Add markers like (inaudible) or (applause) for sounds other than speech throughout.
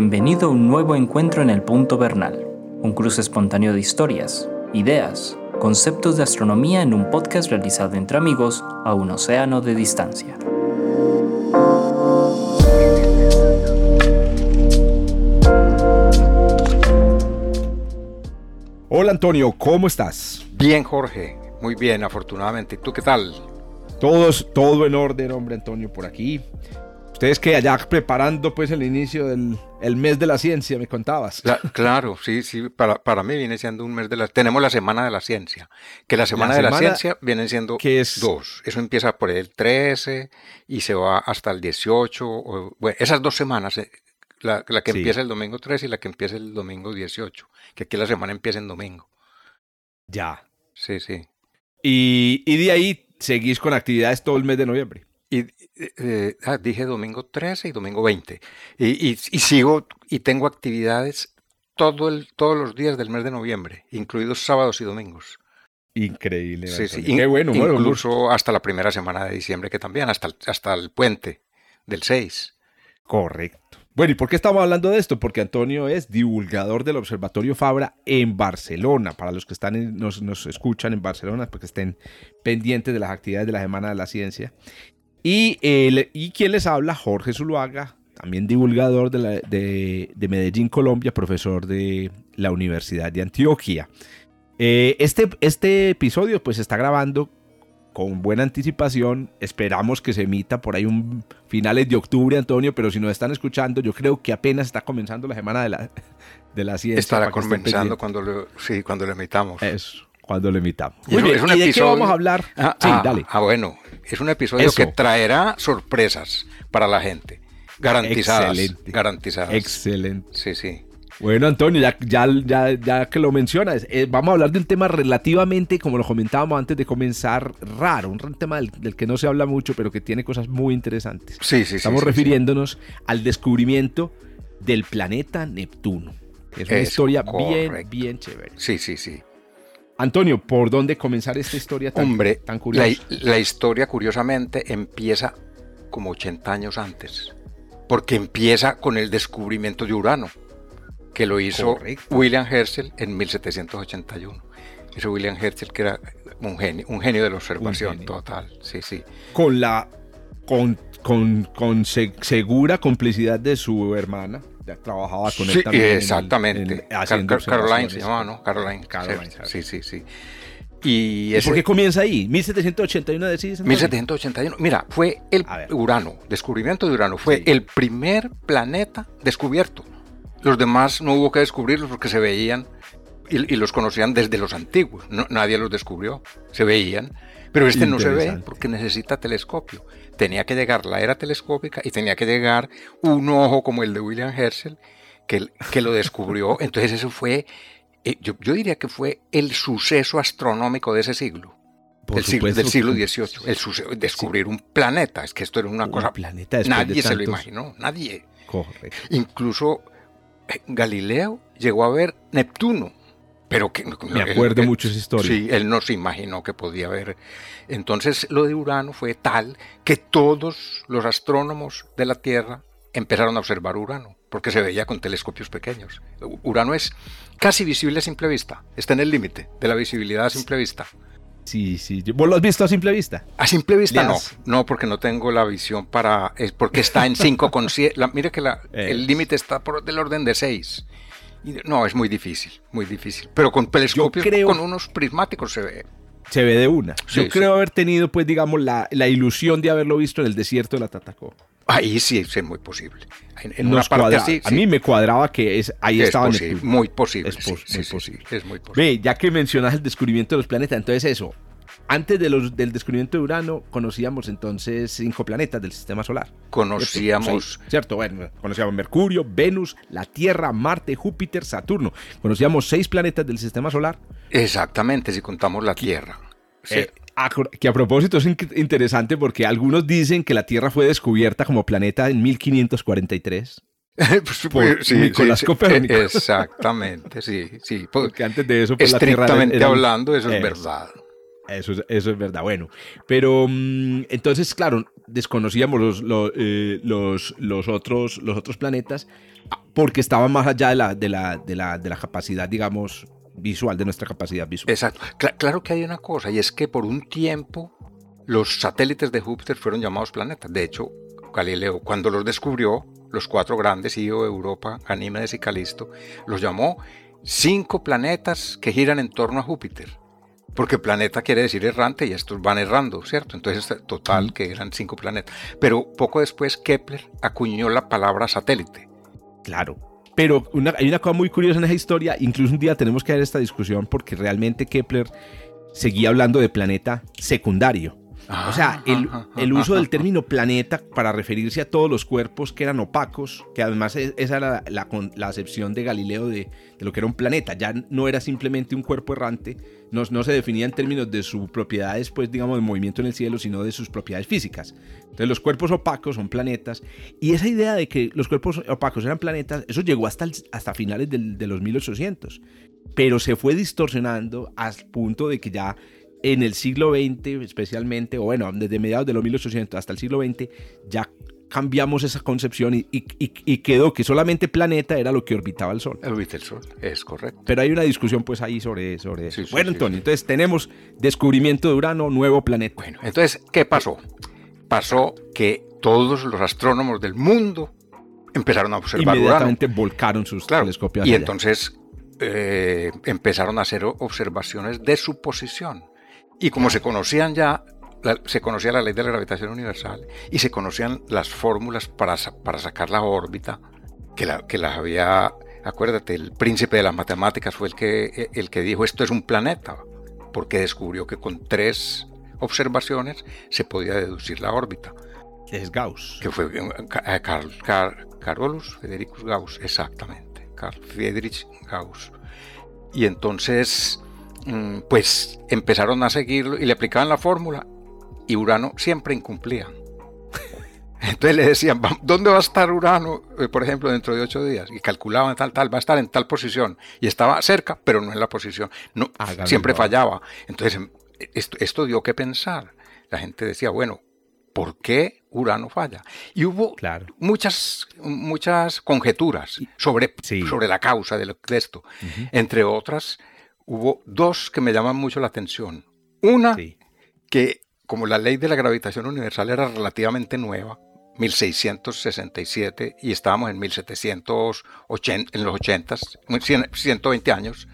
Bienvenido a un nuevo encuentro en el Punto Bernal, un cruce espontáneo de historias, ideas, conceptos de astronomía en un podcast realizado entre amigos a un océano de distancia. Hola Antonio, ¿cómo estás? Bien, Jorge, muy bien, afortunadamente. ¿Tú qué tal? Todos, todo en orden, hombre Antonio, por aquí. Ustedes que allá preparando pues el inicio del el mes de la ciencia, me contabas. claro, sí, sí, para, para mí viene siendo un mes de la... Tenemos la Semana de la Ciencia, que la Semana, de la Ciencia viene siendo es? dos. Eso empieza por el 13 y se va hasta el 18. bueno, esas dos semanas, eh, la, que empieza el domingo 13 y la que empieza el domingo 18, que aquí la semana empieza en domingo. Ya. Sí, sí. Y, y de ahí seguís con actividades todo el mes de noviembre. Y eh, ah, dije domingo 13 y domingo 20. Y, sigo y tengo actividades todo el, todos los días del mes de noviembre, incluidos sábados y domingos. Increíble. Sí, sí. Qué bueno. Incluso hasta la primera semana de diciembre, que también, hasta hasta el puente del 6. Correcto. Bueno, ¿y por qué estamos hablando de esto? Porque Antonio es divulgador del Observatorio Fabra en Barcelona. Para los que están nos, nos, escuchan en Barcelona, porque estén pendientes de las actividades de la Semana de la Ciencia. Y, y quien les habla, Jorge Zuluaga, también divulgador de, Medellín, Colombia, profesor de la Universidad de Antioquia. Eh, este, este episodio pues se está grabando con buena anticipación. Esperamos que se emita por ahí un finales de octubre, Antonio, pero si nos están escuchando, yo creo que apenas está comenzando la semana de la, de la ciencia. Estará comenzando cuando lo, sí, cuando lo emitamos. Eso, cuando lo emitamos. Muy bien, ¿y de qué vamos a hablar? Ah, sí, ah, dale. Ah, bueno, es un episodio que traerá sorpresas para la gente. Garantizadas. Excelente. Garantizadas. Excelente. Sí, sí. Bueno, Antonio, ya, ya, ya, que lo mencionas, eh, vamos a hablar de un tema relativamente, como lo comentábamos antes de comenzar, raro, un tema del, que no se habla mucho, pero que tiene cosas muy interesantes. Sí, sí, Estamos sí, refiriéndonos al descubrimiento del planeta Neptuno. Es una historia bien, bien chévere. Sí, sí, sí. Antonio, ¿por dónde comenzar esta historia tan, Hombre, tan curiosa? La, historia, curiosamente, empieza como 80 años antes, porque empieza con el descubrimiento de Urano, que lo hizo William Herschel en 1781. Ese William Herschel que era un genio, un genio de la observación total, sí, sí. Con la con, con, segura complicidad de su hermana trabajaba con él también. Exactamente. Caroline se llamaba, ¿no? Caroline. Caroline sí, sí, sí. Y, ¿Por qué comienza ahí? ¿1781 decís? 1781. Mira, fue el Urano, descubrimiento de Urano, fue el primer planeta descubierto. Los demás no hubo que descubrirlos porque se veían y, los conocían desde los antiguos. nadie los descubrió, se veían. Pero este no se ve porque necesita telescopio tenía que llegar la era telescópica y tenía que llegar un ojo como el de William Herschel que, que lo descubrió. (laughs) Entonces eso fue, eh, yo, diría que fue el suceso astronómico de ese siglo. del, siglo, del siglo XVIII, el descubrir un planeta, es que esto era una cosa, planeta nadie se lo imaginó, nadie. Incluso eh, Galileo llegó a ver Neptuno, pero que, Me acuerdo mucho esa historia. Sí, él no se imaginó que podía haber. Entonces lo de Urano fue tal que todos los astrónomos de la Tierra empezaron a observar Urano, porque se veía con telescopios pequeños. Urano es casi visible a simple vista, está en el límite de la visibilidad a simple vista. Sí, sí. ¿Vos lo has visto a simple vista? A simple vista no. No, porque no tengo la visión para. Es porque está en 5,7. mire que la, (laughs) el límite está por del orden de 6. No, es muy difícil, muy difícil. Pero con telescopios, con unos prismáticos se ve. Se ve de una. Yo creo haber tenido, pues, digamos, la, ilusión de haberlo visto en el desierto de la Tatacoa. Ahí sí es muy posible. En, una parte así, A mí me cuadraba que es, ahí estaba Muy posible. Es, muy posible. Es muy posible. Ve, ya que mencionas el descubrimiento de los planetas, entonces eso, antes de los, del descubrimiento de Urano, conocíamos entonces cinco planetas del sistema solar. Conocíamos. ¿Cierto? Bueno, conocíamos Mercurio, Venus, la Tierra, Marte, Júpiter, Saturno. Conocíamos seis planetas del sistema solar. Exactamente, si contamos la Tierra. Eh, que a propósito es interesante porque algunos dicen que la Tierra fue descubierta como planeta en 1543. (laughs) pues, por sí, Nicolás Copérnico. Exactamente, sí, sí. Porque antes de eso, pues, estrictamente la hablando, eso es verdad. Eso es, verdad. Bueno, pero mm, entonces, claro, desconocíamos los, eh, los, los, otros, los otros planetas porque estaba más allá de la, de la, de la, de la capacidad, digamos, visual, de nuestra capacidad visual. Exacto. claro que hay una cosa, y es que por un tiempo los satélites de Júpiter fueron llamados planetas. De hecho, Galileo, cuando los descubrió, los cuatro grandes, Io, Europa, Ganímedes y Calisto, los llamó cinco planetas que giran en torno a Júpiter. Porque planeta quiere decir errante y estos van errando, ¿cierto? Entonces, total, que eran cinco planetas. Pero poco después Kepler acuñó la palabra satélite. Claro. Pero hay una cosa muy curiosa en esa historia. Incluso un día tenemos que hacer esta discusión porque realmente Kepler seguía hablando de planeta secundario o sea, el, uso del término planeta para referirse a todos los cuerpos que eran opacos, que además e, esa era la, la, acepción de Galileo de, lo que era un planeta, ya no era simplemente un cuerpo errante, no, no se definía en términos de sus propiedades, pues digamos, de movimiento en el cielo, sino de sus propiedades físicas. Entonces los cuerpos opacos son planetas, y esa idea de que los cuerpos opacos eran planetas, eso llegó hasta, hasta finales de los 1800, pero se fue distorsionando al punto de que ya en el siglo XX especialmente, o bueno, desde mediados de los 1800 hasta el siglo XX, ya cambiamos esa concepción y, y, quedó que solamente planeta era lo que orbitaba el Sol. Orbita el Sol, es correcto. Pero hay una discusión pues ahí sobre, sobre eso. bueno, Antonio, entonces tenemos descubrimiento de Urano, nuevo planeta. Bueno, entonces, ¿qué pasó? Pasó que todos los astrónomos del mundo empezaron a observar Inmediatamente volcaron sus telescopios. Y entonces eh, empezaron a hacer observaciones de su posición. Y como se conocían ya, se conocía la ley de la gravitación universal y se conocían las fórmulas para, para sacar la órbita, que, la, que las había, acuérdate, el príncipe de las matemáticas fue el que, el que dijo esto es un planeta, porque descubrió que con tres observaciones se podía deducir la órbita. Es Gauss. Que fue eh, Carl, Carl, Carolus Federicus Gauss, exactamente. Carl Friedrich Gauss. Y entonces pues empezaron a seguirlo y le aplicaban la fórmula y Urano siempre incumplía. (laughs) Entonces le decían, ¿dónde va a estar Urano, eh, por ejemplo, dentro de ocho días? Y calculaban tal, tal, va a estar en tal posición. Y estaba cerca, pero no en la posición. No, siempre fallaba. Entonces, em, esto, dio que pensar. La gente decía, bueno, ¿por qué Urano falla? Y hubo muchas, muchas conjeturas sobre, sobre la causa de, esto. Entre otras, hubo dos que me llaman mucho la atención. Una, que como la ley de la gravitación universal era relativamente nueva, 1667, y estábamos en 1780, en los 80, 120 años,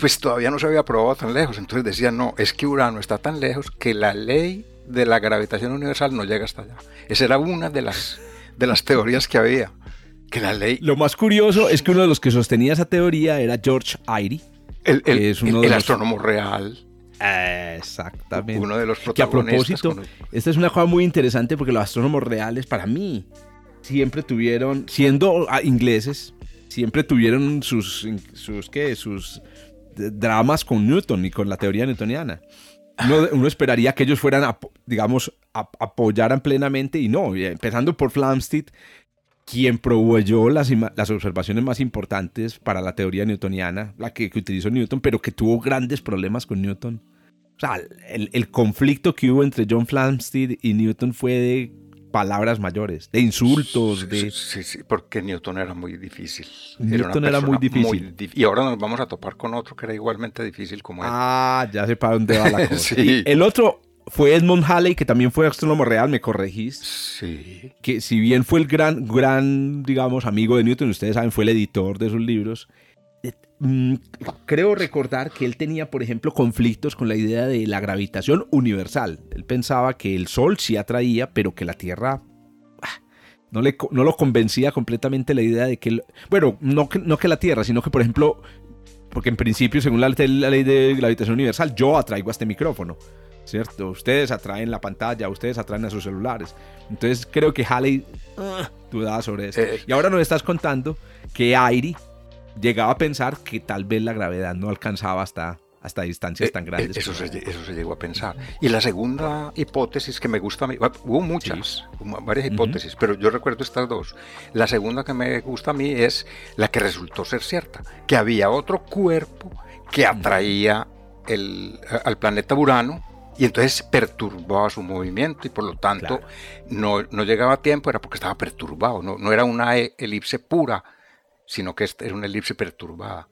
pues todavía no se había probado tan lejos. Entonces decían, no, es que Urano está tan lejos que la ley de la gravitación universal no llega hasta allá. Esa era una de las, de las teorías que había que la ley... Lo más curioso es que uno de los que sostenía esa teoría era George Airy. El, es uno el, astrónomo real. Exactamente. Uno de los protagonistas. Que a propósito, esta es una cosa muy interesante porque los astrónomos reales, para mí, siempre tuvieron, siendo ah, ingleses, siempre tuvieron sus, sus, ¿qué? sus dramas con Newton y con la teoría newtoniana. Uno, esperaría que ellos fueran, digamos, apoyaran plenamente y no, empezando por Flamsteed, quien proveyó las, las, observaciones más importantes para la teoría newtoniana, la que, utilizó Newton, pero que tuvo grandes problemas con Newton. O sea, el, conflicto que hubo entre John Flamsteed y Newton fue de palabras mayores, de insultos, de... Sí, sí, porque Newton era muy difícil. Newton era, muy difícil. y ahora nos vamos a topar con otro que era igualmente difícil como él. Ah, ya sé para dónde va la (laughs) cosa. el otro, fue Edmund Halley, que también fue astrónomo real, me corregís. Sí. Que si bien fue el gran, gran, digamos, amigo de Newton, ustedes saben, fue el editor de sus libros. Eh, mm, creo recordar que él tenía, por ejemplo, conflictos con la idea de la gravitación universal. Él pensaba que el Sol sí atraía, pero que la Tierra ah, no, le, no lo convencía completamente la idea de que... bueno, no que, no que la Tierra, sino que, por ejemplo, porque en principio, según la, la ley de gravitación universal, yo atraigo a este micrófono. ¿Cierto? Ustedes atraen la pantalla, ustedes atraen a sus celulares. Entonces creo que Halley ah, dudaba sobre eso. Eh, y ahora nos estás contando que Airy llegaba a pensar que tal vez la gravedad no alcanzaba hasta, hasta distancias eh, tan grandes. Eso se, eso se, llegó a pensar. Y la segunda hipótesis que me gusta a mí, hubo muchas, varias hipótesis, pero yo recuerdo estas dos. La segunda que me gusta a mí es la que resultó ser cierta, que había otro cuerpo que atraía el, al planeta Urano Y entonces perturbaba su movimiento y por lo tanto no, no, llegaba a tiempo, era porque estaba perturbado, no, no era una e, elipse pura, sino que era una elipse perturbada.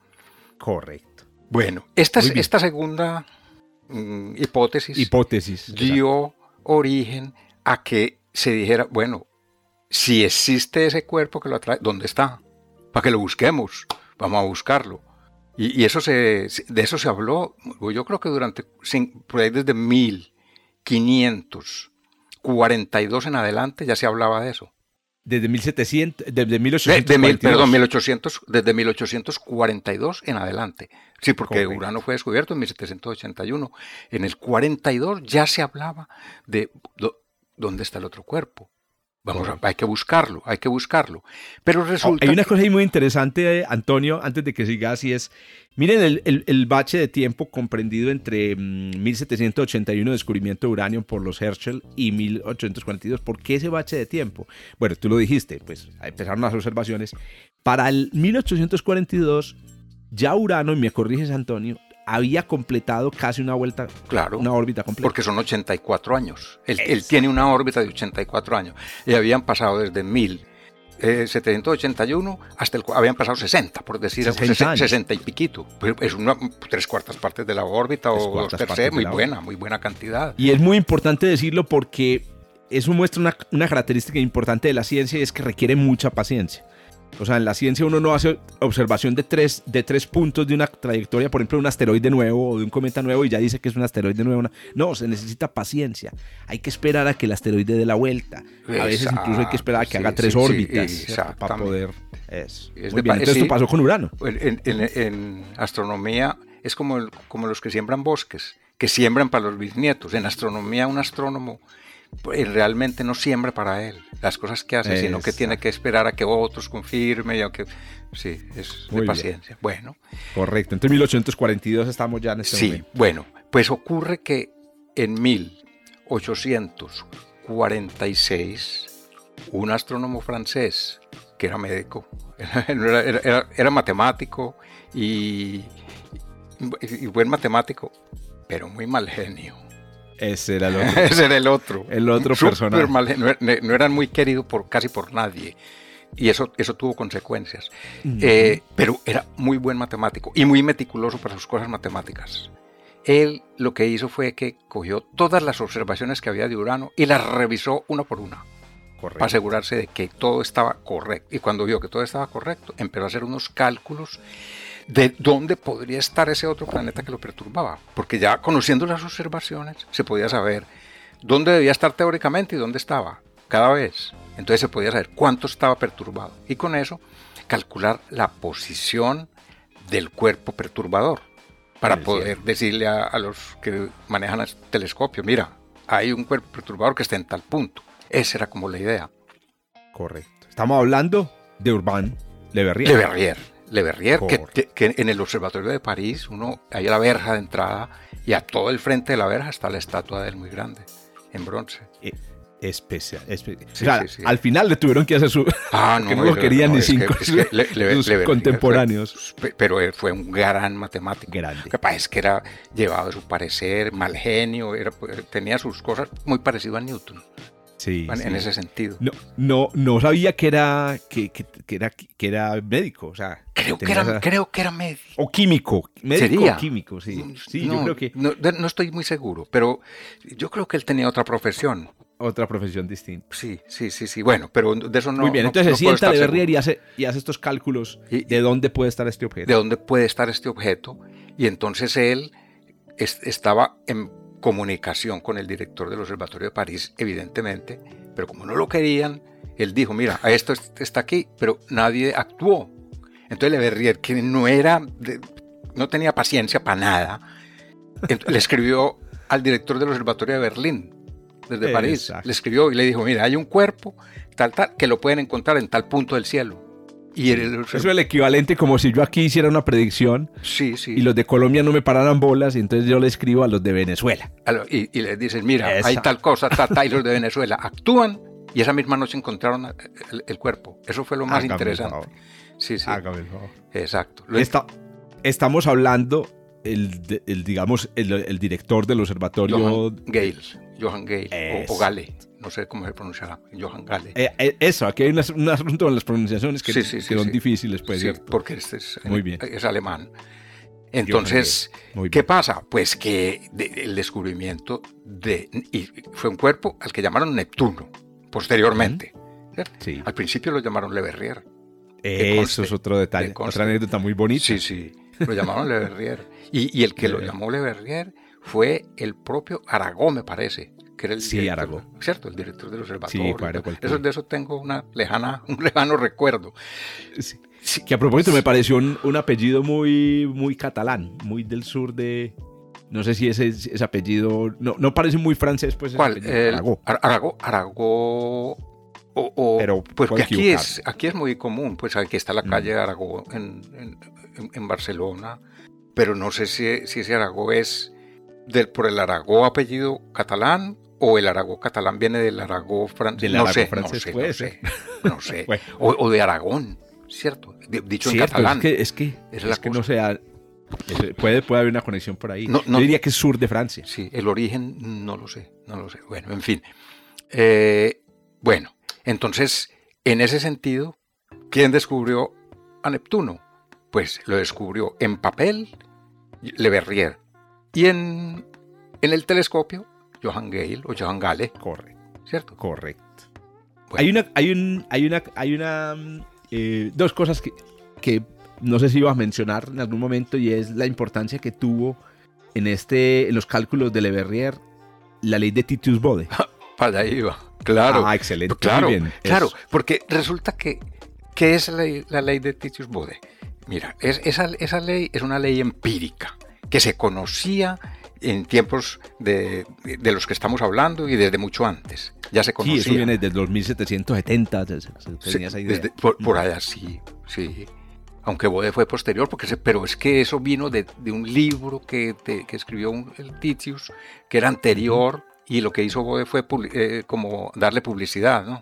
Correcto. Bueno, esta, esta segunda mm, hipótesis, hipótesis dio origen a que se dijera, bueno, si existe ese cuerpo que lo atrae, ¿dónde está? Para que lo busquemos, vamos a buscarlo. Y, eso se, de eso se habló, yo creo que durante, por ahí desde 1542 en adelante ya se hablaba de eso. Desde 1700, desde 1842. perdón, 1800, desde 1842 en adelante. Sí, porque Urano fue descubierto en 1781. En el 42 ya se hablaba de dónde está el otro cuerpo. Vamos, hay que buscarlo, hay que buscarlo. Pero resulta. Hay una cosa ahí muy interesante, Antonio, antes de que sigas, y es. Miren el, el, bache de tiempo comprendido entre 1781, mm, descubrimiento de uranio por los Herschel, y 1842. ¿Por qué ese bache de tiempo? Bueno, tú lo dijiste, pues empezaron las observaciones. Para el 1842, ya Urano, y me corriges, Antonio, había completado casi una vuelta, claro, una órbita completa. Porque son 84 años. Él, tiene una órbita de 84 años. Y habían pasado desde 1781 eh, hasta el habían pasado 60, por decir 60, 60 y piquito. Es una tres cuartas partes de la órbita o dos terceros, muy buena, muy buena cantidad. Y es muy importante decirlo porque eso muestra una, una característica importante de la ciencia y es que requiere mucha paciencia. O sea, en la ciencia uno no hace observación de tres, de tres puntos de una trayectoria, por ejemplo, de un asteroide nuevo o de un cometa nuevo y ya dice que es un asteroide nuevo. No, se necesita paciencia. Hay que esperar a que el asteroide dé la vuelta. A veces incluso hay que esperar a que haga tres órbitas para poder... Es. Muy bien. Entonces esto pasó con Urano. En, astronomía es como, como los que siembran bosques, que siembran para los bisnietos. En astronomía un astrónomo realmente no siembra para él las cosas que hace, sino que tiene que esperar a que otros confirmen y aunque sí, es de paciencia. Bueno. Correcto. Entre 1842 estamos ya en este sí, bueno, pues ocurre que en 1846 un astrónomo francés que era médico, (laughs) era, matemático y, y buen matemático, pero muy mal genio ese era el (laughs) otro. Ese era el otro. El otro personaje. no, eran muy queridos por casi por nadie. Y eso, eso tuvo consecuencias. Eh, pero era muy buen matemático y muy meticuloso para sus cosas matemáticas. Él lo que hizo fue que cogió todas las observaciones que había de Urano y las revisó una por una. Para asegurarse de que todo estaba correcto. Y cuando vio que todo estaba correcto, empezó a hacer unos cálculos de dónde podría estar ese otro planeta que lo perturbaba, porque ya conociendo las observaciones se podía saber dónde debía estar teóricamente y dónde estaba cada vez. Entonces se podía saber cuánto estaba perturbado y con eso calcular la posición del cuerpo perturbador para poder decirle a, los que manejan el telescopio, mira, hay un cuerpo perturbador que está en tal punto. Esa era como la idea. Correcto. Estamos hablando de Urbain Le Verrier. Le Verrier. Le Verrier, que, en el Observatorio de París, uno hay la verja de entrada y a todo el frente de la verja está la estatua de él muy grande, en bronce. Eh, especial. Al final le tuvieron que hacer su. Ah, (laughs) no, no querían ni cinco contemporáneos. Pero fue un gran matemático. Grande. Lo que pasa es que era llevado de su parecer, mal genio, era, tenía sus cosas muy parecido a Newton. Sí, en ese sentido. No, no, no sabía que era, que, que, era, que era médico, o sea. Creo que, era, creo que era médico. O químico, médico o químico, sí. sí no, yo creo que... No, no, estoy muy seguro, pero yo creo que él tenía otra profesión. Otra profesión distinta. Sí, sí, sí, sí. Bueno, pero de eso no. Muy bien, entonces se sienta de Berrier y hace, y hace estos cálculos de dónde puede estar este objeto. De dónde puede estar este objeto. Y entonces él estaba en comunicación con el director del Observatorio de París, evidentemente, pero como no lo querían, él dijo, mira, esto está aquí, pero nadie actuó. Entonces Le Verrier, que no era, no tenía paciencia para nada, le escribió al director del Observatorio de Berlín, desde París, le escribió y le dijo, mira, hay un cuerpo, tal, tal, que lo pueden encontrar en tal punto del cielo. Y Eso es el equivalente como si yo aquí hiciera una predicción sí, sí. y los de Colombia no me pararan bolas y entonces yo le escribo a los de Venezuela. Y, y les dicen, mira, hay tal cosa, tal, tal, y los de (laughs) Venezuela actúan y esa misma noche encontraron el, cuerpo. Eso fue lo más interesante. Sí, sí. Exacto. estamos hablando el, el digamos, el, el, director del observatorio. Johan Gales, Johan Gale, o, Gale, no sé cómo se pronunciará, Johan Gale. Eh, eh, eso, aquí hay un, asunto con las pronunciaciones que, son difíciles, pues. Sí, porque este es, Muy bien. es alemán. Entonces, ¿qué pasa? Pues que el descubrimiento de. Y fue un cuerpo al que llamaron Neptuno, posteriormente. Al principio lo llamaron Le Verrier. Eso es otro detalle, otra anécdota muy bonita. Sí, sí, lo llamaron Le Verrier. Y, el que lo (laughs) llamó Le Verrier fue el propio Aragó, me parece, que era el sí, Aragó. ¿cierto? El director del observatorio. Sí, eso, de eso tengo una lejana, (laughs) un lejano recuerdo. Sí. Que a propósito me pareció un, apellido muy, muy catalán, muy del sur de, no sé si ese, ese apellido. No, no parece muy francés, pues. ¿Cuál? Aragó. Aragó. Aragó. O, Pero pues aquí es, aquí es muy común. Pues aquí está la mm. calle Aragó en, en, Barcelona. Pero no sé si, si ese Aragó es del, por el Aragó apellido catalán o el Aragó catalán viene del Aragó francés. no, sé, francés no, sé, no sé, (laughs) no sé. o, de Aragón, ¿cierto? Dicho en catalán. Es que, es que, es, que no sea Puede, puede haber una conexión por ahí. No, Yo diría que es sur de Francia. Sí, el origen no lo sé, no lo sé. Bueno, en fin. Eh, bueno, entonces, en ese sentido, ¿quién descubrió a Neptuno? Pues lo descubrió en papel Le Verrier y en, en el telescopio Johann Gale o Johann Gale. Correcto. ¿Cierto? Correcto. Hay una, hay un, hay una, hay una, mm, eh, dos cosas que, que no sé si ibas a mencionar en algún momento y es la importancia que tuvo en este en los cálculos de Le Verrier la ley de Titius Bode. (laughs) Para ahí iba. Claro. Ah, excelente. Claro, claro, porque resulta que ¿qué es la ley, de Titius Bode? Mira, es, esa, esa ley es una ley empírica que se conocía en tiempos de, de, los que estamos hablando y desde mucho antes. Ya se conocía. Sí, eso viene desde los 1770. por, por, allá, sí, sí aunque Bode fue posterior, porque pero es que eso vino de, un libro que, que escribió el Titius, que era anterior, y lo que hizo Bode fue eh, como darle publicidad, ¿no?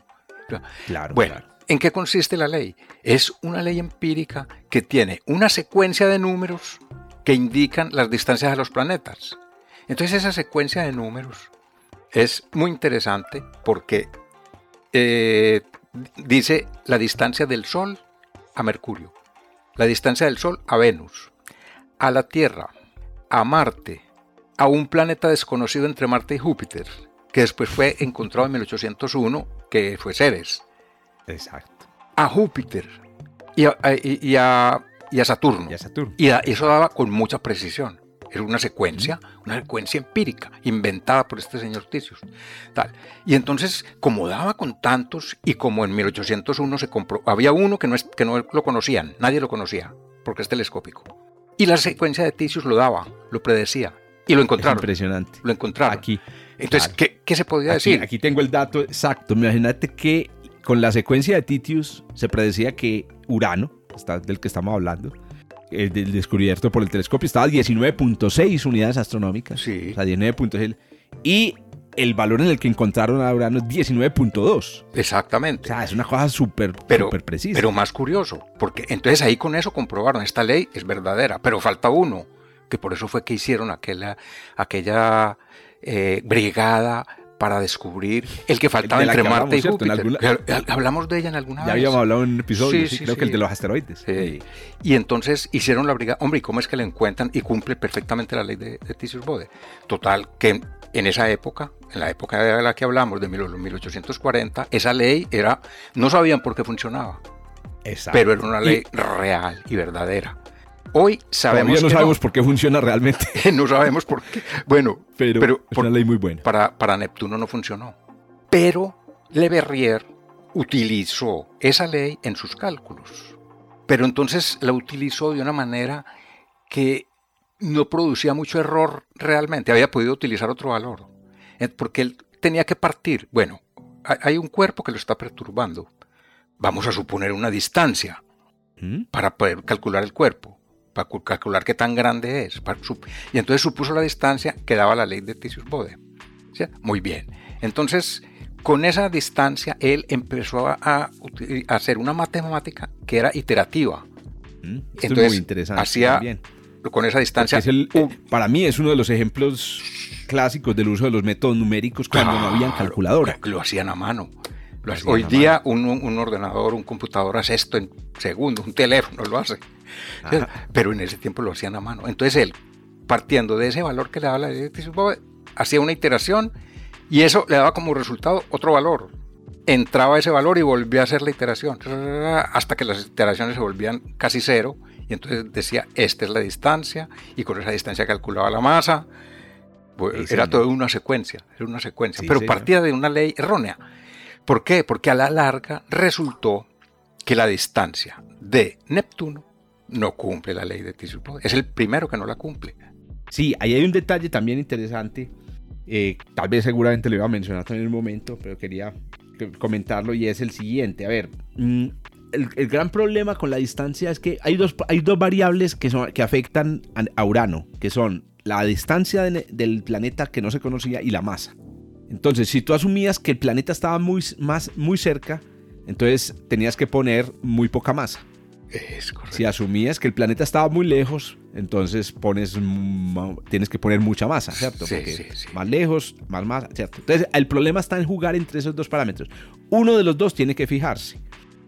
Claro. Bueno, ¿en qué consiste la ley? Es una ley empírica que tiene una secuencia de números que indican las distancias a los planetas. Entonces esa secuencia de números es muy interesante porque eh, dice la distancia del Sol a Mercurio, la distancia del Sol a Venus, a la Tierra, a Marte, a un planeta desconocido entre Marte y Júpiter, que después fue encontrado en 1801, que fue Ceres. Exacto. A Júpiter y a, Saturno. Y, a Saturno. y eso daba con mucha precisión. Era una secuencia, una secuencia empírica, inventada por este señor Ticius. Tal. Y entonces, como daba con tantos, y como en 1801 se compró, había uno que no, es, que no lo conocían, nadie lo conocía, porque es telescópico. Y la secuencia de Ticius lo daba, lo predecía. Y lo encontraron. impresionante. Lo encontraron. Aquí. Entonces, ¿qué, se podía decir? Aquí tengo el dato exacto. Imagínate que con la secuencia de Titius se predecía que Urano, del que estamos hablando, el descubierto por el telescopio, estaba a 19.6 unidades astronómicas. Sí. O sea, 19.6. Y el valor en el que encontraron a Urano es 19.2. Exactamente. O sea, es una cosa súper precisa. Pero más curioso, porque entonces ahí con eso comprobaron, esta ley es verdadera, pero falta uno, que por eso fue que hicieron aquella, aquella eh, brigada para descubrir el que faltaba entre Marte y Júpiter. Hablamos de ella en alguna vez. Ya habíamos hablado en un episodio, sí, creo que el de los asteroides. Y entonces hicieron la brigada. Hombre, ¿y cómo es que le encuentran y cumple perfectamente la ley de, de Tisius Bode? Total, que en esa época, en la época de la que hablamos, de 1840, esa ley era, no sabían por qué funcionaba. Exacto. Pero era una ley real y verdadera. Hoy sabemos. Todavía no sabemos por qué funciona realmente. (laughs) no sabemos por qué. Bueno, pero, es una ley muy buena. Para, para Neptuno no funcionó. Pero Le Verrier utilizó esa ley en sus cálculos. Pero entonces la utilizó de una manera que no producía mucho error realmente. Había podido utilizar otro valor. Eh, porque él tenía que partir. Bueno, hay un cuerpo que lo está perturbando. Vamos a suponer una distancia ¿Mm? para poder calcular el cuerpo para calcular qué tan grande es. y entonces supuso la distancia que daba la ley de Tisius-Bode. Muy bien. Entonces, con esa distancia, él empezó a, hacer una matemática que era iterativa. Mm, entonces, muy interesante. Hacía con esa distancia. Eh, para mí es uno de los ejemplos clásicos del uso de los métodos numéricos cuando no habían calculadora. Lo hacían a mano. Hoy día un, ordenador, un computador hace esto en segundos, un teléfono lo hace. Pero en ese tiempo lo hacían a mano. Entonces él, partiendo de ese valor que le daba la hacía una iteración y eso le daba como resultado otro valor. Entraba ese valor y volvía a hacer la iteración, hasta que las iteraciones se volvían casi cero. Y entonces decía, esta es la distancia, y con esa distancia calculaba la masa. Pues, era todo una secuencia, era una secuencia. pero partía de una ley errónea. ¿Por qué? Porque a la larga resultó que la distancia de Neptuno no cumple la ley de Tyson Es el primero que no la cumple. Sí, ahí hay un detalle también interesante eh, tal vez seguramente lo iba a mencionar en el momento, pero quería comentarlo y es el siguiente. A ver, mm, el, gran problema con la distancia es que hay dos, variables que, afectan a Urano, que son la distancia del planeta que no se conocía y la masa. Entonces, si tú asumías que el planeta estaba muy, muy cerca, entonces tenías que poner muy poca masa. Es correcto. Si asumías que el planeta estaba muy lejos, entonces pones tienes que poner mucha masa, ¿cierto? Porque más lejos, más masa, ¿cierto? Entonces, el problema está en jugar entre esos dos parámetros. Uno de los dos tiene que fijarse.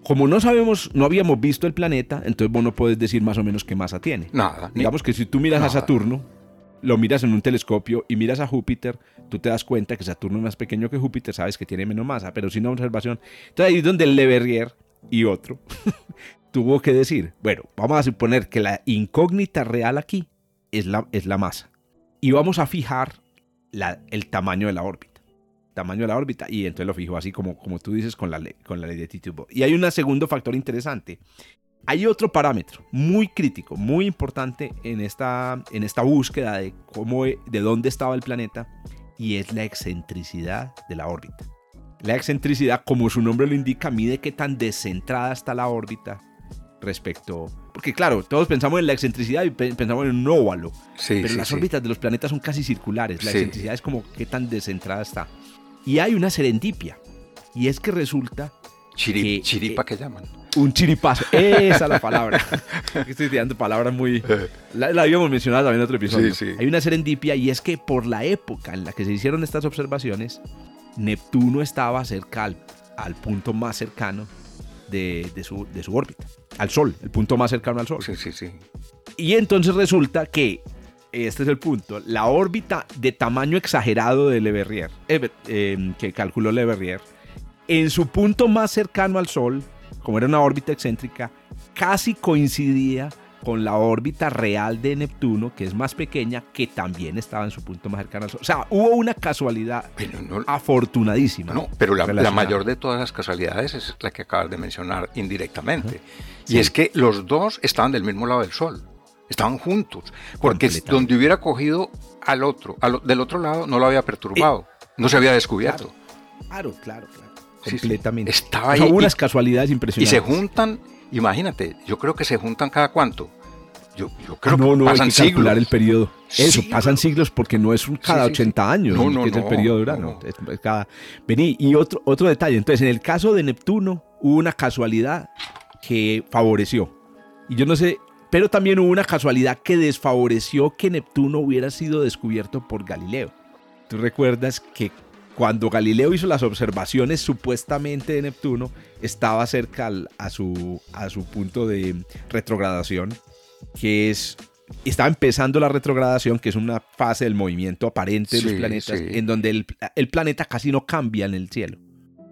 Como no sabemos, no habíamos visto el planeta, entonces vos no puedes decir más o menos qué masa tiene. Nada. Digamos que si tú miras a Saturno, lo miras en un telescopio y miras a Júpiter, tú te das cuenta que Saturno es más pequeño que Júpiter, sabes que tiene menos masa, pero sin observación. Entonces ahí es donde el Le Verrier y otro (laughs) tuvo que decir, bueno, vamos a suponer que la incógnita real aquí es la, es la masa. Y vamos a fijar la, el tamaño de la órbita. Tamaño de la órbita. Y entonces lo fijo así como, como tú dices con la, ley, con la ley de Titubo. Y hay un segundo factor interesante. Hay otro parámetro muy crítico, muy importante en esta, en esta búsqueda de, cómo, de dónde estaba el planeta. Y es la excentricidad de la órbita. La excentricidad, como su nombre lo indica, mide qué tan descentrada está la órbita respecto. Porque, claro, todos pensamos en la excentricidad y pensamos en un óvalo. pero las órbitas de los planetas son casi circulares. La excentricidad es como qué tan descentrada está. Y hay una serendipia. Y es que resulta. que, chiripa que llaman. Un chiripazo. Esa es la palabra. (laughs) Estoy tirando palabras muy. Eh. La, la, habíamos mencionado también en otro episodio. Hay una serendipia y es que por la época en la que se hicieron estas observaciones, Neptuno estaba cerca al punto más cercano de, su, de su órbita, al Sol, el punto más cercano al Sol. Sí, sí, sí. Y entonces resulta que, este es el punto, la órbita de tamaño exagerado de Le Verrier, eh, em, que calculó Le Verrier, en su punto más cercano al Sol, como era una órbita excéntrica, casi coincidía con la órbita real de Neptuno, que es más pequeña, que también estaba en su punto más cercano al Sol. O sea, hubo una casualidad afortunadísima. No, pero la, mayor de todas las casualidades es la que acabas de mencionar indirectamente. Y es que los dos estaban del mismo lado del Sol. Estaban juntos. Porque donde hubiera cogido al otro, del otro lado, no lo había perturbado. Eh, no se había descubierto. Claro, claro, claro. completamente. Estaba ahí. Hubo unas casualidades impresionantes. Y se juntan Imagínate, yo creo que se juntan cada cuánto. Yo, yo creo no, no, pasan hay que calcular el periodo. Eso, pasan siglos porque no es un cada 80 años, no, no, que es el periodo de Urano. cada... Vení, y otro, otro detalle. Entonces, en el caso de Neptuno, hubo una casualidad que favoreció. Y yo no sé, pero también hubo una casualidad que desfavoreció que Neptuno hubiera sido descubierto por Galileo. Tú recuerdas que cuando Galileo hizo las observaciones supuestamente de Neptuno, estaba cerca a, su, a su punto de retrogradación, que es estaba empezando la retrogradación, que es una fase del movimiento aparente de los planetas, en donde el, planeta casi no cambia en el cielo.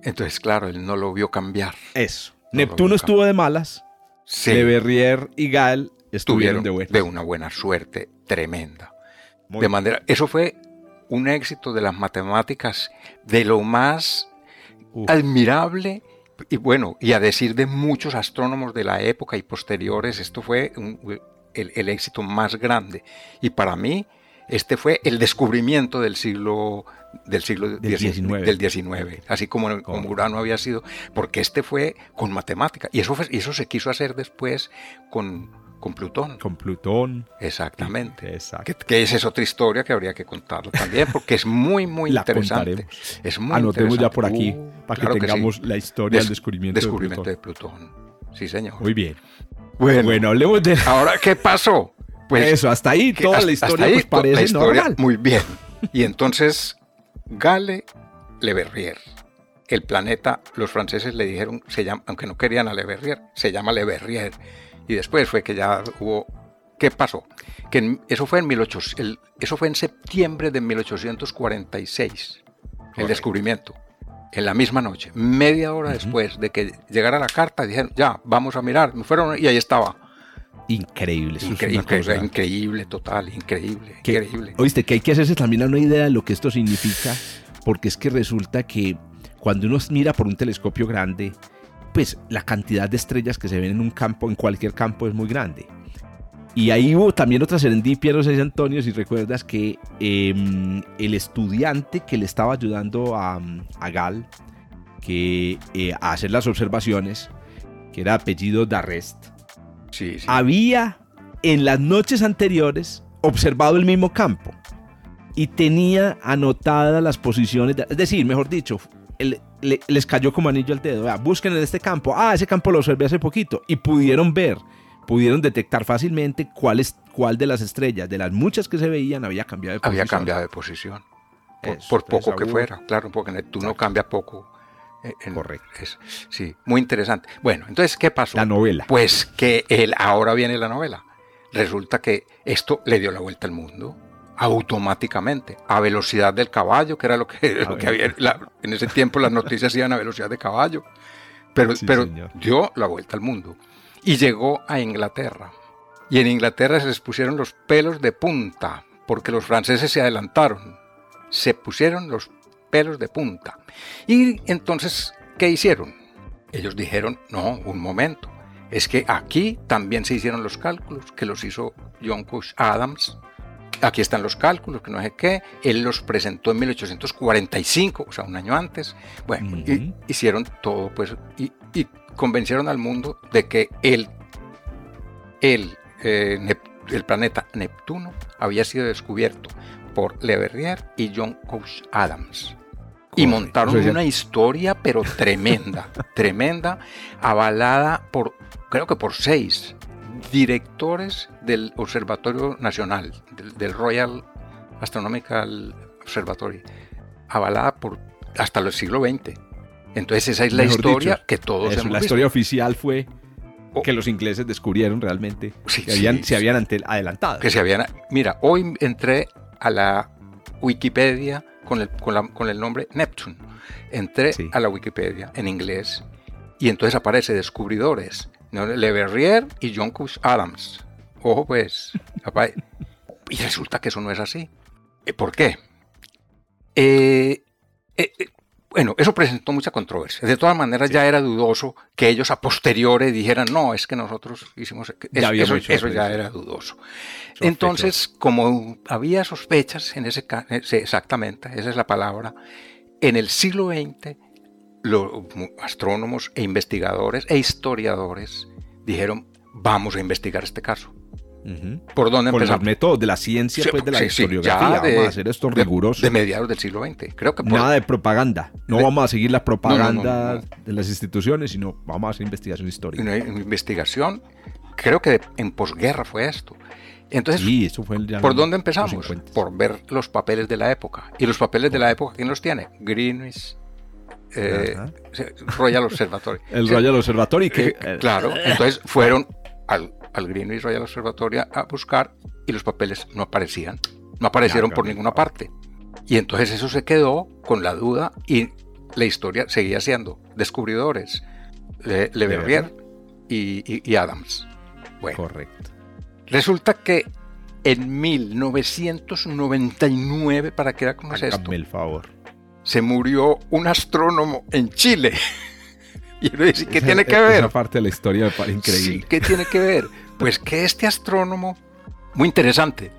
Entonces, claro, él no lo vio cambiar. Eso. Neptuno estuvo de malas. Sí. Le Verrier y Gal estuvieron de buenas. De una buena suerte tremenda. de manera, eso fue un éxito de las matemáticas de lo más admirable y bueno, y a decir de muchos astrónomos de la época y posteriores, esto fue el, éxito más grande. Y para mí, este fue el descubrimiento del siglo del siglo del XIX, así como, como, Urano había sido, porque este fue con matemática. Y eso, y eso se quiso hacer después con, con Plutón. Con Plutón. Exactamente. Exacto. Que, esa es otra historia que habría que contarlo también, porque es muy, muy (laughs) interesante. Es muy Anotemos ya por aquí uh, para que tengamos la historia del descubrimiento, descubrimiento de, Plutón. Sí, señor. Muy bien. Bueno, bueno hablemos de... Ahora, ¿qué pasó? Pues, Eso, hasta ahí toda la historia pues, parece normal. Muy bien. Y entonces, Gale Le Verrier, el planeta, los franceses le dijeron, se llama, aunque no querían a Le Verrier, se llama Le Verrier. Y después fue que ya hubo... ¿Qué pasó? Que eso, fue en 18, eso fue en septiembre de 1846, el descubrimiento. En la misma noche, media hora después de que llegara la carta, dijeron, ya, vamos a mirar. Me fueron y ahí estaba increíble. increíble, total, increíble, increíble. Oíste, que hay que hacerse también una idea de lo que esto significa, porque es que resulta que cuando uno mira por un telescopio grande, pues la cantidad de estrellas que se ven en un campo, en cualquier campo, es muy grande. Y ahí hubo también otra serendipia, no sé Antonio, si recuerdas que em, el estudiante que le estaba ayudando a, Gal que, eh, a hacer las observaciones, que era apellido Darrest, había en las noches anteriores observado el mismo campo y tenía anotadas las posiciones, es decir, mejor dicho, les cayó como anillo al dedo. busquen en este campo. Ah, ese campo lo observé hace poquito. Y pudieron ver, pudieron detectar fácilmente cuál, es, cuál de las estrellas, de las muchas que se veían, había cambiado de posición. Había cambiado de posición. Por, poco que fuera, claro, porque Neptuno cambia poco eh, Correcto. sí, muy interesante. Bueno, entonces, ¿qué pasó? La novela. Pues que él, ahora viene la novela. Resulta que esto le dio la vuelta al mundo automáticamente, a velocidad del caballo, que era lo que, (laughs) había. en ese tiempo las noticias iban a velocidad de caballo. Pero, pero dio la vuelta al mundo. Y llegó a Inglaterra. Y en Inglaterra se les pusieron los pelos de punta, porque los franceses se adelantaron. Se pusieron los pelos de punta. Y entonces, ¿qué hicieron? Ellos dijeron, no, un momento, es que aquí también se hicieron los cálculos, que los hizo John Cush Adams. Aquí están los cálculos, que no sé qué. Él los presentó en 1845, o sea, un año antes. Bueno, hicieron todo, pues, y, convencieron al mundo de que el, el, eh, el planeta Neptuno había sido descubierto por Le Verrier y John Couch Adams. Y montaron una historia, pero tremenda, (laughs) tremenda, avalada por, creo que por seis directores del Observatorio Nacional, del, Royal Astronomical Observatory, avalada por hasta el siglo XX. Entonces esa es la historia que todos hemos La historia oficial fue oh. que los ingleses descubrieron realmente que habían, se habían adelantado. Que se habían, mira, hoy entré a la Wikipedia con el, con, el nombre Neptune. Entré a la Wikipedia en inglés y entonces aparece descubridores, Le Verrier y John Cush Adams. Ojo pues, (laughs) y resulta que eso no es así. Eh, ¿Por qué? Eh, eh, bueno, eso presentó mucha controversia. De todas maneras, ya era dudoso que ellos a posteriori dijeran, no, es que nosotros hicimos... eso, eso ya era dudoso. Entonces, como había sospechas en ese exactamente, esa es la palabra, en el siglo XX, los astrónomos e investigadores e historiadores dijeron, vamos a investigar este caso. ¿Por dónde Con empezamos? los métodos de la ciencia, pues de la historiografía. vamos a hacer esto riguroso. De, mediados del siglo XX. Creo que Nada de propaganda. No vamos a seguir la propaganda de las instituciones, sino vamos a hacer investigación histórica. Una investigación, creo que en posguerra fue esto. Entonces, ¿por dónde empezamos? Por ver los papeles de la época. ¿Y los papeles de la época quién los tiene? Greenwich, eh, Royal Observatory. (laughs) El Royal Observatory que... (laughs) Eh, claro, entonces fueron al al Greenwich Royal Observatory a buscar y los papeles no aparecían, no aparecieron por ninguna parte. Y entonces eso se quedó con la duda y la historia seguía siendo descubridores, Le, Verrier y, Adams. Bueno, Correcto. Resulta que en 1999, para que era como esto, el favor. Se murió un astrónomo en Chile. Y uno dice, ¿qué tiene que ver? Esa parte de la historia me increíble. ¿Qué tiene que ver? Pues que este astrónomo, muy interesante,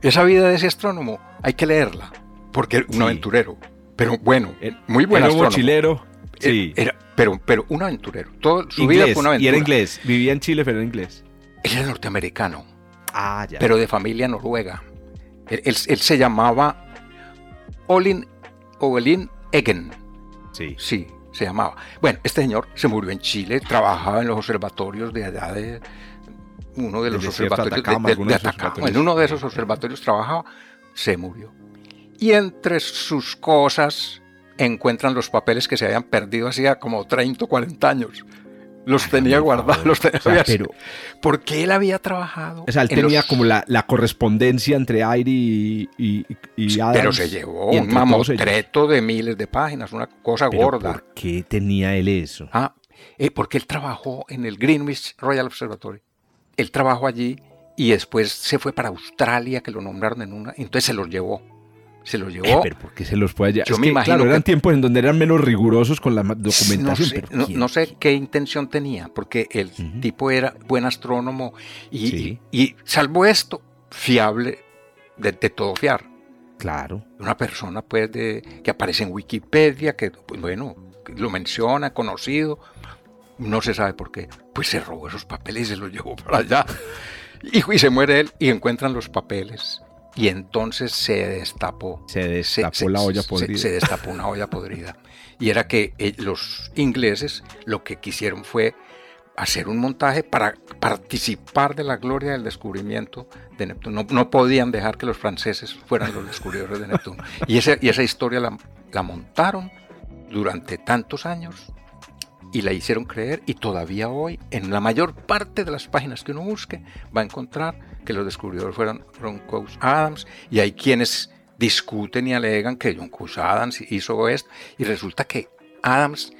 esa vida de ese astrónomo hay que leerla, porque un aventurero, pero bueno, muy buen era un mochilero. Eh, sí. Era, pero, pero un aventurero. Todo, su vida fue una aventura. Y era inglés, vivía en Chile, pero era inglés. Él era norteamericano. Ah, ya. Pero de familia noruega. Él, se llamaba Olin Ovelin Eggen. Sí. Sí, se llamaba. Bueno, este señor se murió en Chile, trabajaba en los observatorios de allá de, uno de los observatorios de, Atacama, en uno de esos observatorios trabajaba, se murió. Y entre sus cosas encuentran los papeles que se habían perdido hacía como 30 o 40 años. Los tenía guardados, los tenía pero, porque él había trabajado. O sea, él tenía como la, correspondencia entre Aire y, y, Pero se llevó un mamotreto de miles de páginas, una cosa gorda. ¿Por qué tenía él eso? Ah, eh, porque él trabajó en el Greenwich Royal Observatory. Él trabajó allí y después se fue para Australia, que lo nombraron en una. Entonces se los llevó se los llevó. Eh, pero ¿por qué se los puede llevar? Yo me imagino. Claro, eran tiempos en donde eran menos rigurosos con la documentación. No sé, qué intención tenía, porque el tipo era buen astrónomo y, y, salvo esto, fiable de, todo fiar. Claro. Una persona pues de, que aparece en Wikipedia, que pues, bueno, lo menciona, conocido, no se sabe por qué. Pues se robó esos papeles y se los llevó para allá. (laughs) y se muere él y encuentran los papeles y entonces se destapó. Se destapó la olla podrida. Se, destapó una olla podrida. Y era que eh, los ingleses lo que quisieron fue hacer un montaje para participar de la gloria del descubrimiento de Neptuno. No, podían dejar que los franceses fueran los descubridores de Neptuno. Y esa, y esa historia la, la montaron durante tantos años y la hicieron creer y todavía hoy en la mayor parte de las páginas que uno busque va a encontrar que los descubridores fueron John Coase Adams y hay quienes discuten y alegan que John Coase Adams hizo esto y resulta que Adams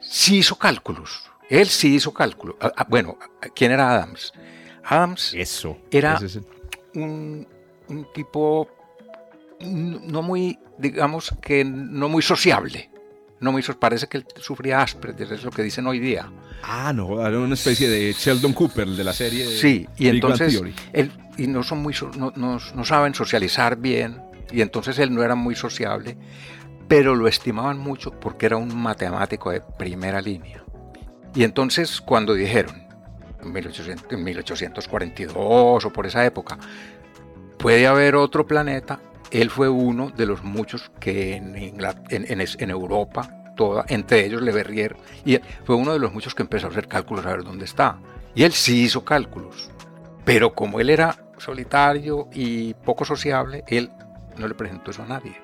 sí hizo cálculos. Él sí hizo cálculos. Ah, ah, bueno, ¿quién era Adams? Adams Eso, era un, un tipo no muy, digamos que no muy sociable no me hizo, parece que él sufría Asperger, es lo que dicen hoy día. Ah, no, era una especie de Sheldon Cooper de la serie. Sí, y entonces él, y no son muy, no, no, saben socializar bien, y entonces él no era muy sociable, pero lo estimaban mucho porque era un matemático de primera línea. Y entonces cuando dijeron, en, 1842 o por esa época, puede haber otro planeta, él fue uno de los muchos que en, en, Europa, toda, entre ellos Le Verrier, y fue uno de los muchos que empezó a hacer cálculos a ver dónde está. Y él sí hizo cálculos, pero como él era solitario y poco sociable, él no le presentó eso a nadie.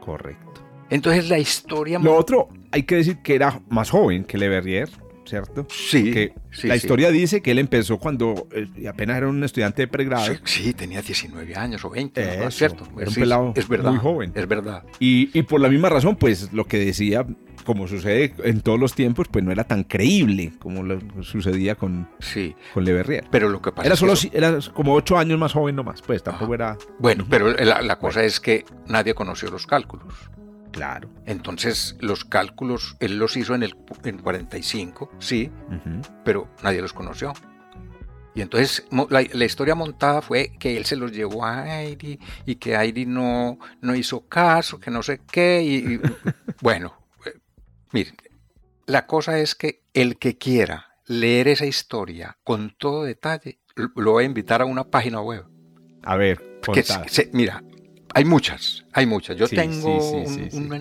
Correcto. Entonces la historia... Lo otro, hay que decir que era más joven que Le Verrier. ¿Cierto? Sí. la historia dice que él empezó cuando eh, apenas era un estudiante de pregrado. Sí, tenía 19 años o 20, es cierto? Era un pelado es verdad, muy joven. Es verdad. Y, por la misma razón, pues lo que decía, como sucede en todos los tiempos, pues no era tan creíble como lo sucedía con, sí. con Le Verrier. Pero lo que pasa era solo era como 8 años más joven nomás, pues tampoco era... Bueno, pero la, cosa es que nadie conoció los cálculos. Claro. Entonces, los cálculos, él los hizo en el en 45, sí, pero nadie los conoció. Y entonces la, historia montada fue que él se los llevó a Airi y que Airi no, no hizo caso, que no sé qué. Y, (laughs) bueno, eh, miren, la cosa es que el que quiera leer esa historia con todo detalle, lo voy a invitar a una página web. A ver, que mira, hay muchas, hay muchas. Yo tengo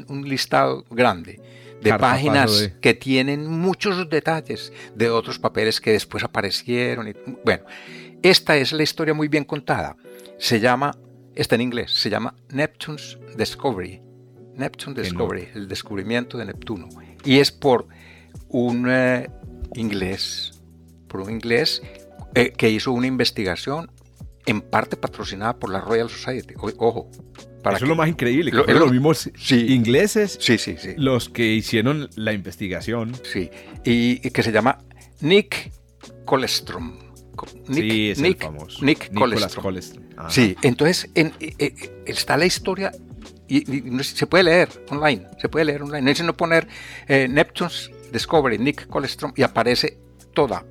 un, listado grande de páginas que tienen muchos detalles de otros papeles que después aparecieron. Y, bueno, esta es la historia muy bien contada. Se llama, está en inglés, se llama Neptune's Discovery. Neptune Discovery, el descubrimiento de Neptuno. Y es por un eh, inglés, por un inglés eh, que hizo una investigación en parte patrocinada por la Royal Society. ojo. Para Eso es lo más increíble. Que los mismos ingleses sí, sí, sí. los que hicieron la investigación. Sí, y, que se llama Nick Colestrom. Nick, sí, es el famoso. Nick Colestrom. Sí, entonces en, eh, eh, está la historia y, se puede leer online, se puede leer online. No poner eh, Neptune's Discovery, Nick Colestrom, y aparece toda,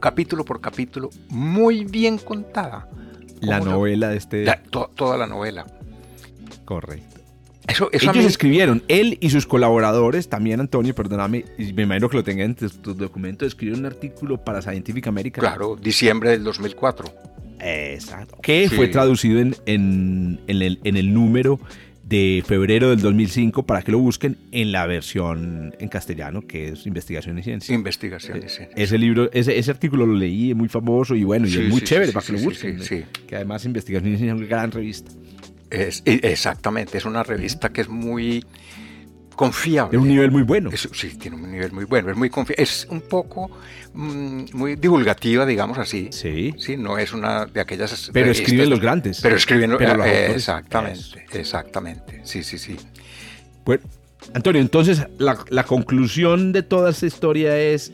capítulo por capítulo, muy bien contada la novela de este... toda la novela. Correcto. Eso, Ellos escribieron, él y sus colaboradores, también Antonio, perdóname, y me imagino que lo tengan en tus documentos, escribieron un artículo para Scientific American. Claro, diciembre del 2004. Exacto. Que fue traducido en, en, el, en el número de febrero del 2005 para que lo busquen en la versión en castellano que es Investigación y Ciencia. Investigación y Ciencia. Ese libro, ese, ese artículo lo leí, es muy famoso y bueno, y es muy chévere para que lo busquen. Que además Investigación y Ciencia es una gran revista. Es, exactamente, es una revista que es muy confiable. De un nivel muy bueno. sí, tiene un nivel muy bueno. Es muy Es un poco mm, muy divulgativa, digamos así. Sí. Sí, no es una de aquellas. Pero escriben los grandes. Pero escriben pero eh, Exactamente, exactamente. Sí, sí, sí. Bueno, Antonio, entonces la, la conclusión de toda esta historia es: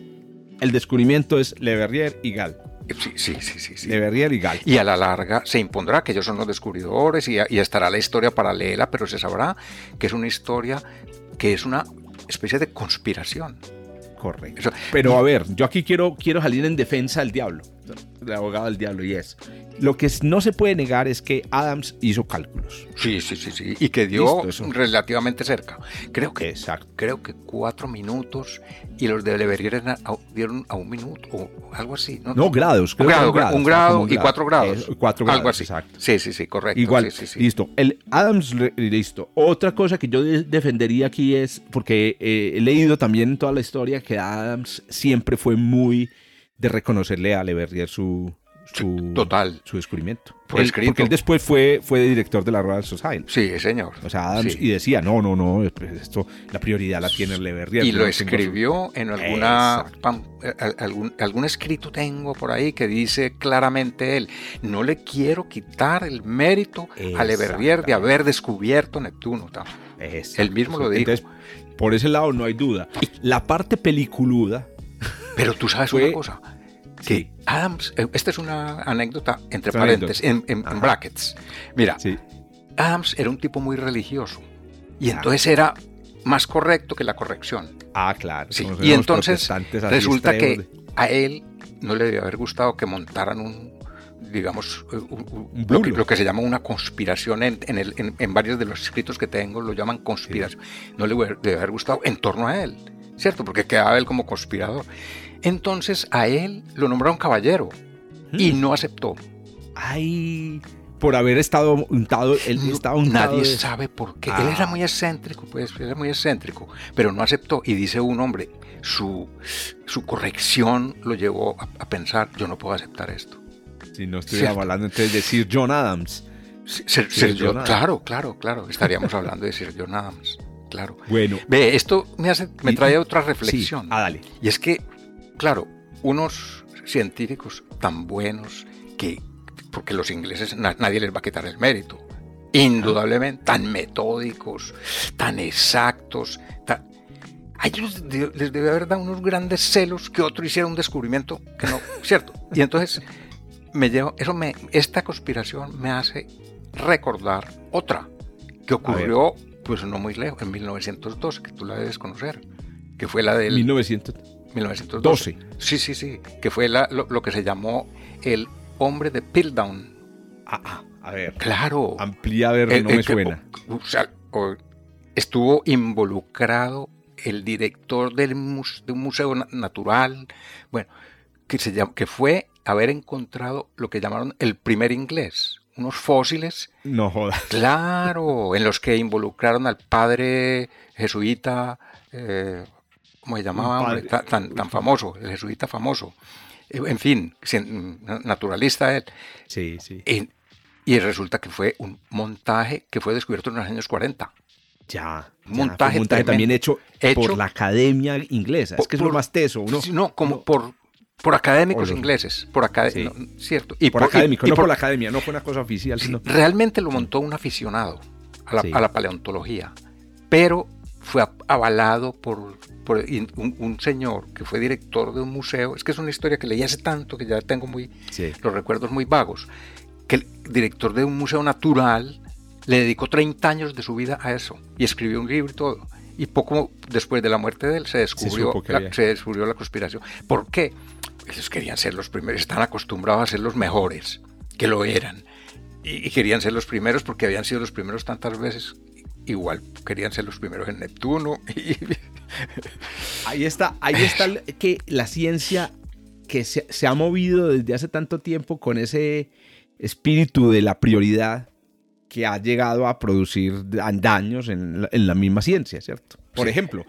el descubrimiento es Le Verrier y Gall. Sí, sí, sí, sí, sí. De y Gall. Y a la larga se impondrá que ellos son los descubridores y, y, estará la historia paralela, pero se sabrá que es una historia que es una especie de conspiración. Correcto. Pero a ver, yo aquí quiero, quiero salir en defensa del diablo, del abogado del diablo, y es, lo que no se puede negar es que Adams hizo cálculos. Sí, sí, sí, sí. Y que dio relativamente cerca. Creo que, Exacto. creo que cuatro minutos y los de Leverrier dieron a un minuto o algo así. No, grados. un, grado, un grado, y cuatro grados. cuatro grados. Algo así. Exacto. Sí, sí, sí, correcto. Igual, sí, sí, listo. El Adams, listo. Otra cosa que yo defendería aquí es, porque eh, he leído también toda la historia que Adams siempre fue muy de reconocerle a Leverrier su, su, Total. su descubrimiento. Por escrito. Porque él después fue, fue director de la Royal Society. Sí, señor. O sea, Adams, y decía, no, no, no, esto, la prioridad la tiene Leverrier. Y lo escribió en alguna, eh, algún, algún escrito tengo por ahí que dice claramente él, no le quiero quitar el mérito a Leverrier de haber descubierto Neptuno. Él mismo lo dijo. Entonces, por ese lado no hay duda. La parte peliculuda. Pero tú sabes una cosa que Adams, eh, esta es una anécdota entre paréntesis, en, brackets. Mira, Adams era un tipo muy religioso y entonces era más correcto que la corrección. Ah, claro. Y entonces resulta que a él no le debe haber gustado que montaran un, digamos, eh, lo, que, se llama una conspiración en, en, varios de los escritos que tengo, lo llaman conspiración. No le debe haber gustado en torno a él, ¿cierto? Porque quedaba él como conspirador. Entonces a él lo nombraron caballero y hmm. no aceptó. Ay, por haber estado untado, él estaba untado Nadie sabe por qué. Él era ah. muy excéntrico, pues, era muy excéntrico, pero no aceptó. Y dice un hombre, su, su corrección lo llevó a, pensar, yo no puedo aceptar esto. Si no estoy hablando entonces de Sir John Adams. Claro, claro, claro. Estaríamos hablando de Sir John Adams. Claro. Bueno. Ve, esto me, hace, me trae otra reflexión. ah, dale. Y es que Claro, unos científicos tan buenos que, porque los ingleses nadie les va a quitar el mérito, indudablemente, tan metódicos, tan exactos, a ellos les debe haber dado unos grandes celos que otro hiciera un descubrimiento que no, (laughs) ¿cierto? Y entonces me llevo, eso me, esta conspiración me hace recordar otra que ocurrió, pues no muy lejos, en 1912, que tú la debes conocer, que fue la del... 1912. 1912. Sí, sí, sí, que fue lo, que se llamó el hombre de Piltdown. Ah, ah a ver. Claro. Amplía, a ver, no me suena. O, sea, estuvo involucrado el director del de un museo natural, bueno, que, se que fue haber encontrado lo que llamaron el primer inglés, unos fósiles. No jodas. Claro, en los que involucraron al padre jesuita, eh, ¿cómo se llamaba? Tan, tan famoso, el jesuita famoso. Eh, en fin, naturalista él. Sí, sí. Y, resulta que fue un montaje que fue descubierto en los años 40. Ya. Un montaje, también hecho, por la academia inglesa. es que es lo más teso. Uno, no, como por, por académicos ingleses. Por cierto. Y por, académicos, no por, la academia, no fue una cosa oficial. Sino... Realmente lo montó un aficionado a la, a la paleontología. Pero fue avalado por un, señor que fue director de un museo, es que es una historia que leí hace tanto que ya tengo muy los recuerdos muy vagos, que el director de un museo natural le dedicó 30 años de su vida a eso y escribió un libro y todo. Y poco después de la muerte de él se descubrió, la, se descubrió la conspiración. ¿Por qué? Ellos querían ser los primeros, están acostumbrados a ser los mejores, que lo eran. y querían ser los primeros porque habían sido los primeros tantas veces igual querían ser los primeros en Neptuno. (laughs) ahí está, ahí está que la ciencia que se, ha movido desde hace tanto tiempo con ese espíritu de la prioridad que ha llegado a producir daños en la, misma ciencia, ¿cierto? Por ejemplo,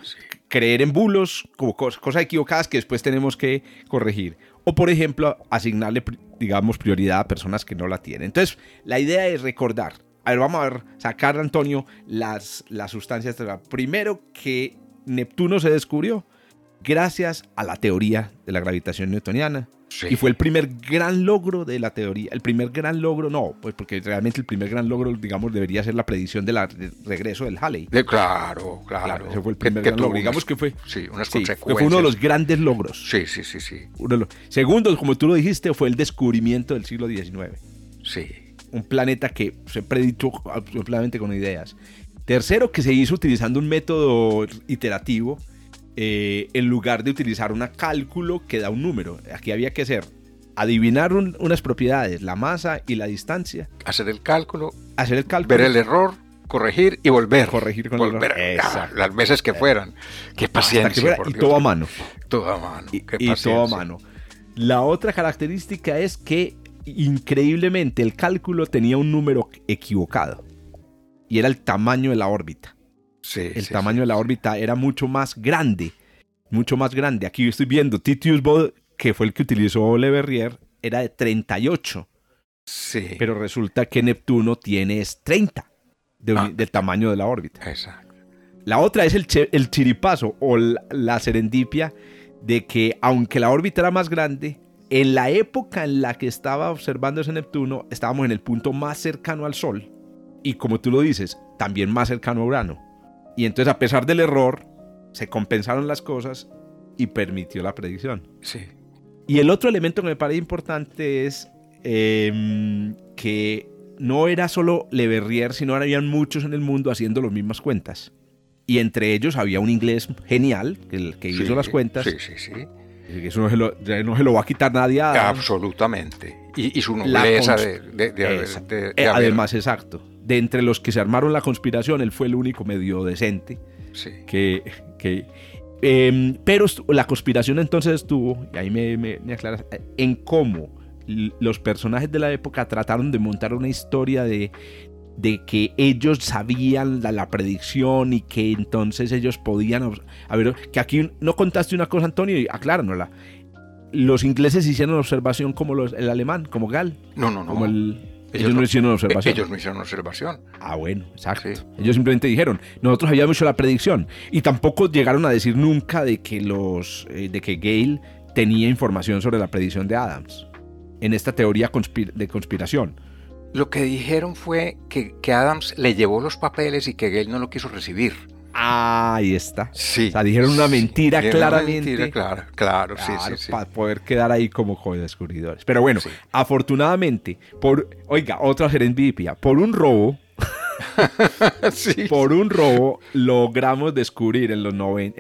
creer en bulos como cosas equivocadas que después tenemos que corregir. O, por ejemplo, asignarle, digamos, prioridad a personas que no la tienen. Entonces, la idea es recordar. A ver, vamos a ver, sacar, Antonio, las, las sustancias. Primero que Neptuno se descubrió gracias a la teoría de la gravitación newtoniana. Y fue el primer gran logro de la teoría. El primer gran logro, no, pues porque realmente el primer gran logro, digamos, debería ser la predicción del regreso del Halley. claro, claro, Ese fue el primer gran logro. Digamos que fue, sí, unas consecuencias. fue uno de los grandes logros. Sí, sí, sí. sí. segundo, como tú lo dijiste, fue el descubrimiento del siglo XIX. Sí. Un planeta que se predicho absolutamente con ideas. Tercero, que se hizo utilizando un método iterativo eh, en lugar de utilizar un cálculo que da un número. Aquí había que hacer adivinar unas propiedades, la masa y la distancia. Hacer el cálculo. Hacer el cálculo. Ver el error, corregir y volver. Corregir con volver el las veces que fueran. Qué paciencia. y todo a mano. Todo a mano. Y, y todo a mano. La otra característica es que increíblemente el cálculo tenía un número equivocado. Y era el tamaño de la órbita el tamaño de la órbita era mucho más grande, mucho más grande. Aquí estoy viendo Titius Bode, que fue el que utilizó Le Verrier, era de 38. Sí. Pero resulta que Neptuno tiene es 30 ah. del tamaño de la órbita. Exacto. La otra es el, el chiripazo o la serendipia de que aunque la órbita era más grande, en la época en la que estaba observando ese Neptuno, estábamos en el punto más cercano al Sol y como tú lo dices, también más cercano a Urano. Y entonces, a pesar del error, se compensaron las cosas y permitió la predicción. Sí. Y el otro elemento que me parece importante es em, que no era solo Le Verrier, sino habían muchos en el mundo haciendo las mismas cuentas. Y entre ellos había un inglés genial, el que hizo las cuentas. Sí, sí, sí. Eso no se, lo, no se lo va a quitar nadie. A, Absolutamente. Y, su nobleza de, de, eh, Además, exacto de entre los que se armaron la conspiración, él fue el único medio decente. Sí. Que, que em, pero la conspiración entonces estuvo, y ahí me, me, aclaras, en cómo los personajes de la época trataron de montar una historia de, de que ellos sabían la, la, predicción y que entonces ellos podían... A ver, que aquí no contaste una cosa, Antonio, y acláranosla. Los ingleses hicieron observación como los, el alemán, como Gal. No, no, no. Como el, ellos, no hicieron observación. Ellos no hicieron observación. Ah, bueno, exacto. Ellos simplemente dijeron, nosotros habíamos hecho la predicción. Y tampoco llegaron a decir nunca de que los eh, de que Gale tenía información sobre la predicción de Adams. En esta teoría de conspiración. Lo que dijeron fue que, que Adams le llevó los papeles y que Gale no lo quiso recibir. Ah, ahí está. Sí. O sea, dijeron una mentira claramente. Una mentira, claro, claro, sí, sí, Para poder quedar ahí como descubridores. Pero bueno, afortunadamente, por, oiga, otra serendipia, por un robo, (laughs) por un robo, logramos descubrir en los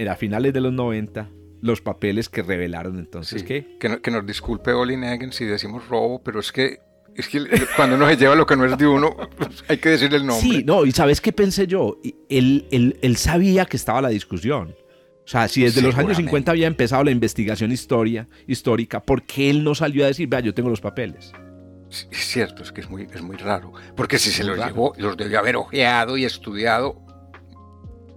a finales de los 90 los papeles que revelaron entonces ¿qué? Que, que, nos disculpe Oli Negen si decimos robo, pero es que es que cuando uno se lleva lo que no es de uno, hay que decir el nombre. Sí, no, y ¿sabes qué pensé yo? Él, él, él sabía que estaba la discusión. O sea, si desde los años 50 había empezado la investigación historia, histórica, ¿por qué él no salió a decir, vea, yo tengo los papeles? Es cierto, es que es muy, es muy raro. Porque si se los llevó, los debió haber ojeado y estudiado.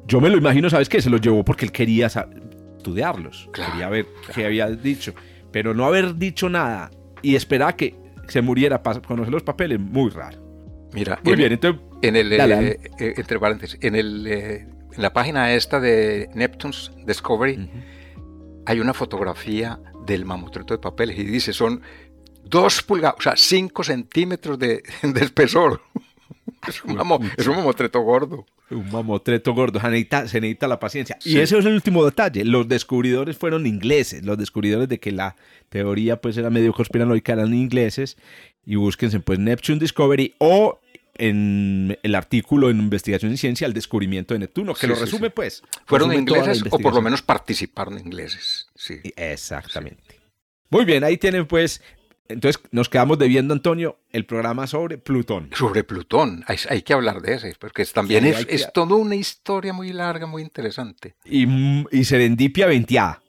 Yo me lo imagino, ¿sabes qué? Se los llevó porque él quería estudiarlos. quería ver qué había dicho. Pero no haber dicho nada y esperar que se muriera para conocer los papeles, muy raro. Mira, muy bien, entonces, en el, eh, eh, entre paréntesis, en, el, eh, en la página esta de Neptune's Discovery hay una fotografía del mamotreto de papeles y dice son dos pulgadas, o sea, cinco centímetros de, (laughs) espesor. (laughs) Es un, mamotreto gordo. Un mamotreto gordo, se necesita, la paciencia. Y ese es el último detalle. Los descubridores fueron ingleses, los descubridores de que la teoría pues era medio conspiranoica, eran ingleses. Y búsquense pues Neptune Discovery o en el artículo en Investigación y Ciencia el descubrimiento de Neptuno, que lo resume pues. Fueron ingleses o por lo menos participaron ingleses. Sí. Exactamente. Muy bien, ahí tienen pues entonces nos quedamos debiendo, Antonio, el programa sobre Plutón. Sobre Plutón, hay, que hablar de ese, porque también es, es, toda una historia muy larga, muy interesante. Y, y Serendipia Ventiá.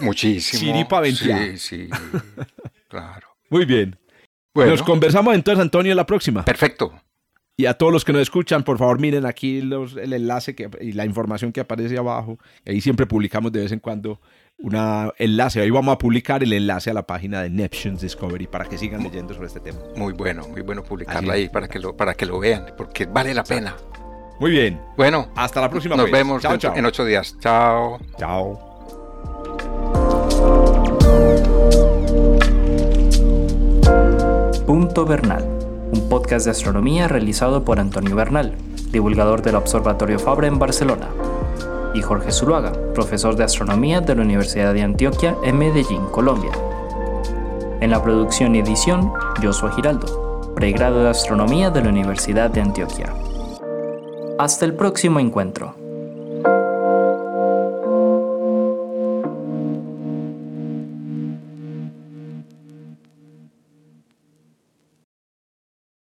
Muchísimo. Siripa Ventiá. Sí, sí, (laughs) claro. Muy bien. Bueno. Nos conversamos entonces, Antonio, en la próxima. Perfecto. Y a todos los que nos escuchan, por favor, miren aquí los, el enlace que, y la información que aparece abajo. Ahí siempre publicamos de vez en cuando un enlace. Ahí vamos a publicar el enlace a la página de Neptune's Discovery para que sigan leyendo sobre este tema. Muy bueno, muy bueno publicarla ahí para que, lo, para que lo vean, porque vale la pena. Muy bien. Bueno, hasta la próxima. Nos vemos en ocho días. Chao. Chao. Punto Bernal, un podcast de astronomía realizado por Antonio Bernal, divulgador del Observatorio Fabra en Barcelona, y Jorge Zuluaga, profesor de astronomía de la Universidad de Antioquia en Medellín, Colombia. En la producción y edición, Joshua Giraldo, pregrado de astronomía de la Universidad de Antioquia. Hasta el próximo encuentro.